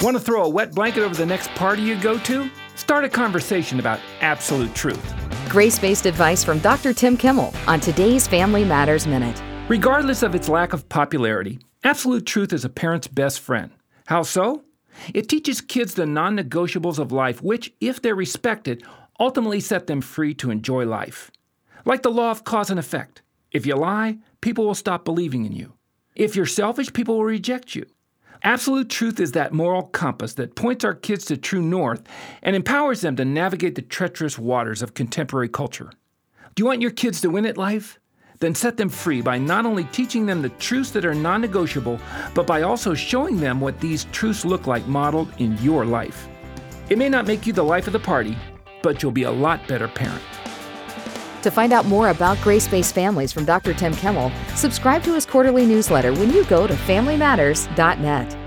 Want to throw a wet blanket over the next party you go to? Start a conversation about absolute truth. Grace based advice from Dr. Tim Kimmel on today's Family Matters Minute. Regardless of its lack of popularity, absolute truth is a parent's best friend. How so? It teaches kids the non negotiables of life, which, if they're respected, ultimately set them free to enjoy life. Like the law of cause and effect. If you lie, people will stop believing in you. If you're selfish, people will reject you. Absolute truth is that moral compass that points our kids to true north and empowers them to navigate the treacherous waters of contemporary culture. Do you want your kids to win at life? Then set them free by not only teaching them the truths that are non negotiable, but by also showing them what these truths look like modeled in your life. It may not make you the life of the party, but you'll be a lot better parent. To find out more about grace based families from Dr. Tim Kimmel, subscribe to his quarterly newsletter when you go to FamilyMatters.net.